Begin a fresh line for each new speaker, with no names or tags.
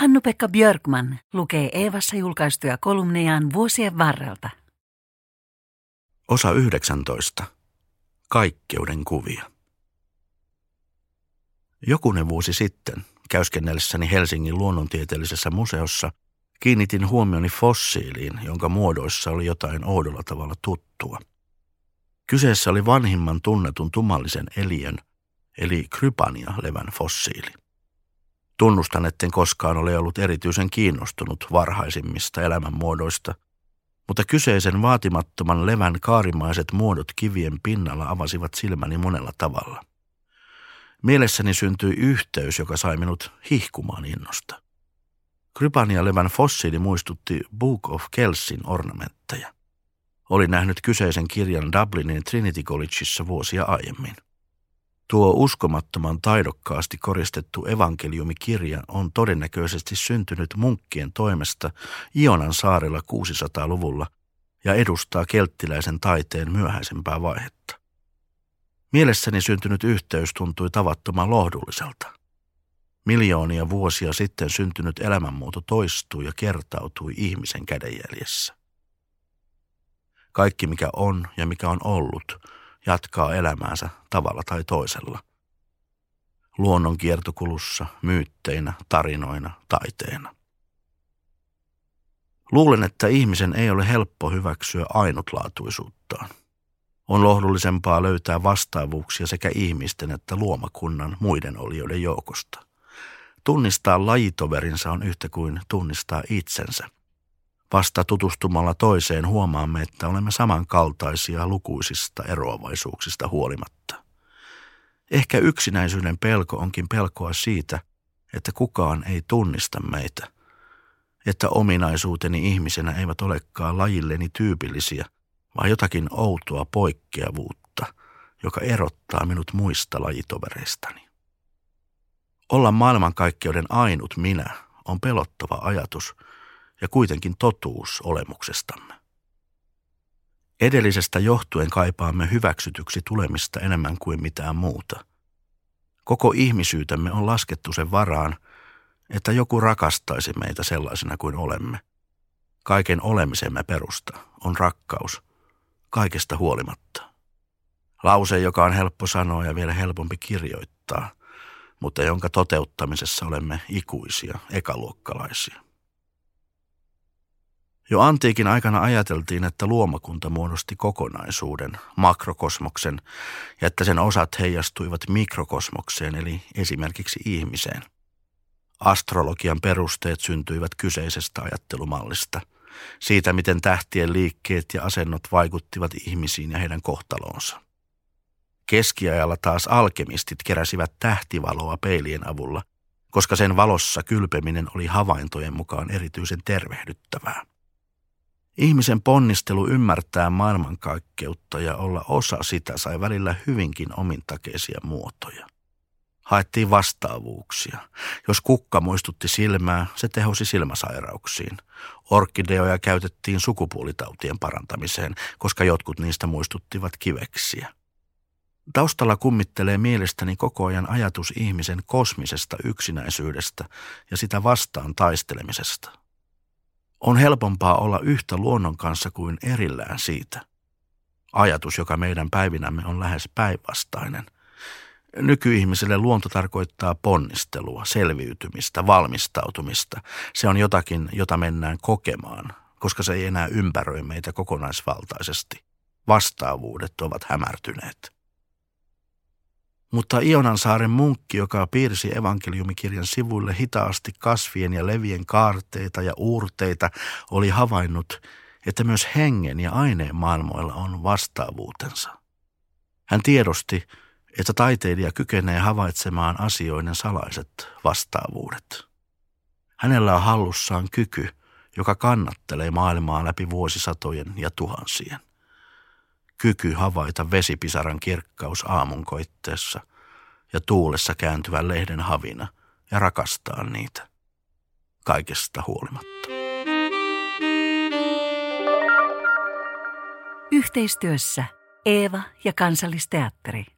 Hannu-Pekka Björkman lukee Eevassa julkaistuja kolumnejaan vuosien varrelta.
Osa 19. Kaikkeuden kuvia. Jokunen vuosi sitten, käyskennellessäni Helsingin luonnontieteellisessä museossa, kiinnitin huomioni fossiiliin, jonka muodoissa oli jotain oudolla tavalla tuttua. Kyseessä oli vanhimman tunnetun tumallisen eliön, eli Krypania-levän fossiili. Tunnustan, etten koskaan ole ollut erityisen kiinnostunut varhaisimmista elämänmuodoista, mutta kyseisen vaatimattoman levän kaarimaiset muodot kivien pinnalla avasivat silmäni monella tavalla. Mielessäni syntyi yhteys, joka sai minut hihkumaan innosta. Krypania-levän fossiili muistutti Book of Kelsin ornamentteja. Olin nähnyt kyseisen kirjan Dublinin Trinity Collegeissa vuosia aiemmin. Tuo uskomattoman taidokkaasti koristettu evankeliumikirja on todennäköisesti syntynyt munkkien toimesta Ionan saarella 600-luvulla ja edustaa kelttiläisen taiteen myöhäisempää vaihetta. Mielessäni syntynyt yhteys tuntui tavattoman lohdulliselta. Miljoonia vuosia sitten syntynyt elämänmuoto toistui ja kertautui ihmisen kädenjäljessä. Kaikki mikä on ja mikä on ollut – jatkaa elämäänsä tavalla tai toisella. Luonnon kiertokulussa, myytteinä, tarinoina, taiteena. Luulen, että ihmisen ei ole helppo hyväksyä ainutlaatuisuuttaan. On lohdullisempaa löytää vastaavuuksia sekä ihmisten että luomakunnan muiden olijoiden joukosta. Tunnistaa lajitoverinsa on yhtä kuin tunnistaa itsensä – Vasta tutustumalla toiseen huomaamme, että olemme samankaltaisia lukuisista eroavaisuuksista huolimatta. Ehkä yksinäisyyden pelko onkin pelkoa siitä, että kukaan ei tunnista meitä, että ominaisuuteni ihmisenä eivät olekaan lajilleni tyypillisiä, vaan jotakin outoa poikkeavuutta, joka erottaa minut muista lajitovereistani. Olla maailmankaikkeuden ainut minä on pelottava ajatus – ja kuitenkin totuus olemuksestamme. Edellisestä johtuen kaipaamme hyväksytyksi tulemista enemmän kuin mitään muuta. Koko ihmisyytemme on laskettu sen varaan, että joku rakastaisi meitä sellaisena kuin olemme. Kaiken olemisemme perusta on rakkaus, kaikesta huolimatta. Lause, joka on helppo sanoa ja vielä helpompi kirjoittaa, mutta jonka toteuttamisessa olemme ikuisia, ekaluokkalaisia. Jo antiikin aikana ajateltiin, että luomakunta muodosti kokonaisuuden, makrokosmoksen, ja että sen osat heijastuivat mikrokosmokseen, eli esimerkiksi ihmiseen. Astrologian perusteet syntyivät kyseisestä ajattelumallista, siitä miten tähtien liikkeet ja asennot vaikuttivat ihmisiin ja heidän kohtaloonsa. Keskiajalla taas alkemistit keräsivät tähtivaloa peilien avulla, koska sen valossa kylpeminen oli havaintojen mukaan erityisen tervehdyttävää. Ihmisen ponnistelu ymmärtää maailmankaikkeutta ja olla osa sitä sai välillä hyvinkin omintakeisia muotoja. Haettiin vastaavuuksia. Jos kukka muistutti silmää, se tehosi silmäsairauksiin. Orkideoja käytettiin sukupuolitautien parantamiseen, koska jotkut niistä muistuttivat kiveksiä. Taustalla kummittelee mielestäni koko ajan ajatus ihmisen kosmisesta yksinäisyydestä ja sitä vastaan taistelemisesta. On helpompaa olla yhtä luonnon kanssa kuin erillään siitä. Ajatus, joka meidän päivinämme on lähes päinvastainen. Nykyihmiselle luonto tarkoittaa ponnistelua, selviytymistä, valmistautumista. Se on jotakin, jota mennään kokemaan, koska se ei enää ympäröi meitä kokonaisvaltaisesti. Vastaavuudet ovat hämärtyneet. Mutta Ionansaaren munkki, joka piirsi evankeliumikirjan sivuille hitaasti kasvien ja levien kaarteita ja uurteita, oli havainnut, että myös hengen ja aineen maailmoilla on vastaavuutensa. Hän tiedosti, että taiteilija kykenee havaitsemaan asioiden salaiset vastaavuudet. Hänellä on hallussaan kyky, joka kannattelee maailmaa läpi vuosisatojen ja tuhansien kyky havaita vesipisaran kirkkaus aamun koitteessa ja tuulessa kääntyvän lehden havina ja rakastaa niitä kaikesta huolimatta.
Yhteistyössä Eeva ja Kansallisteatteri.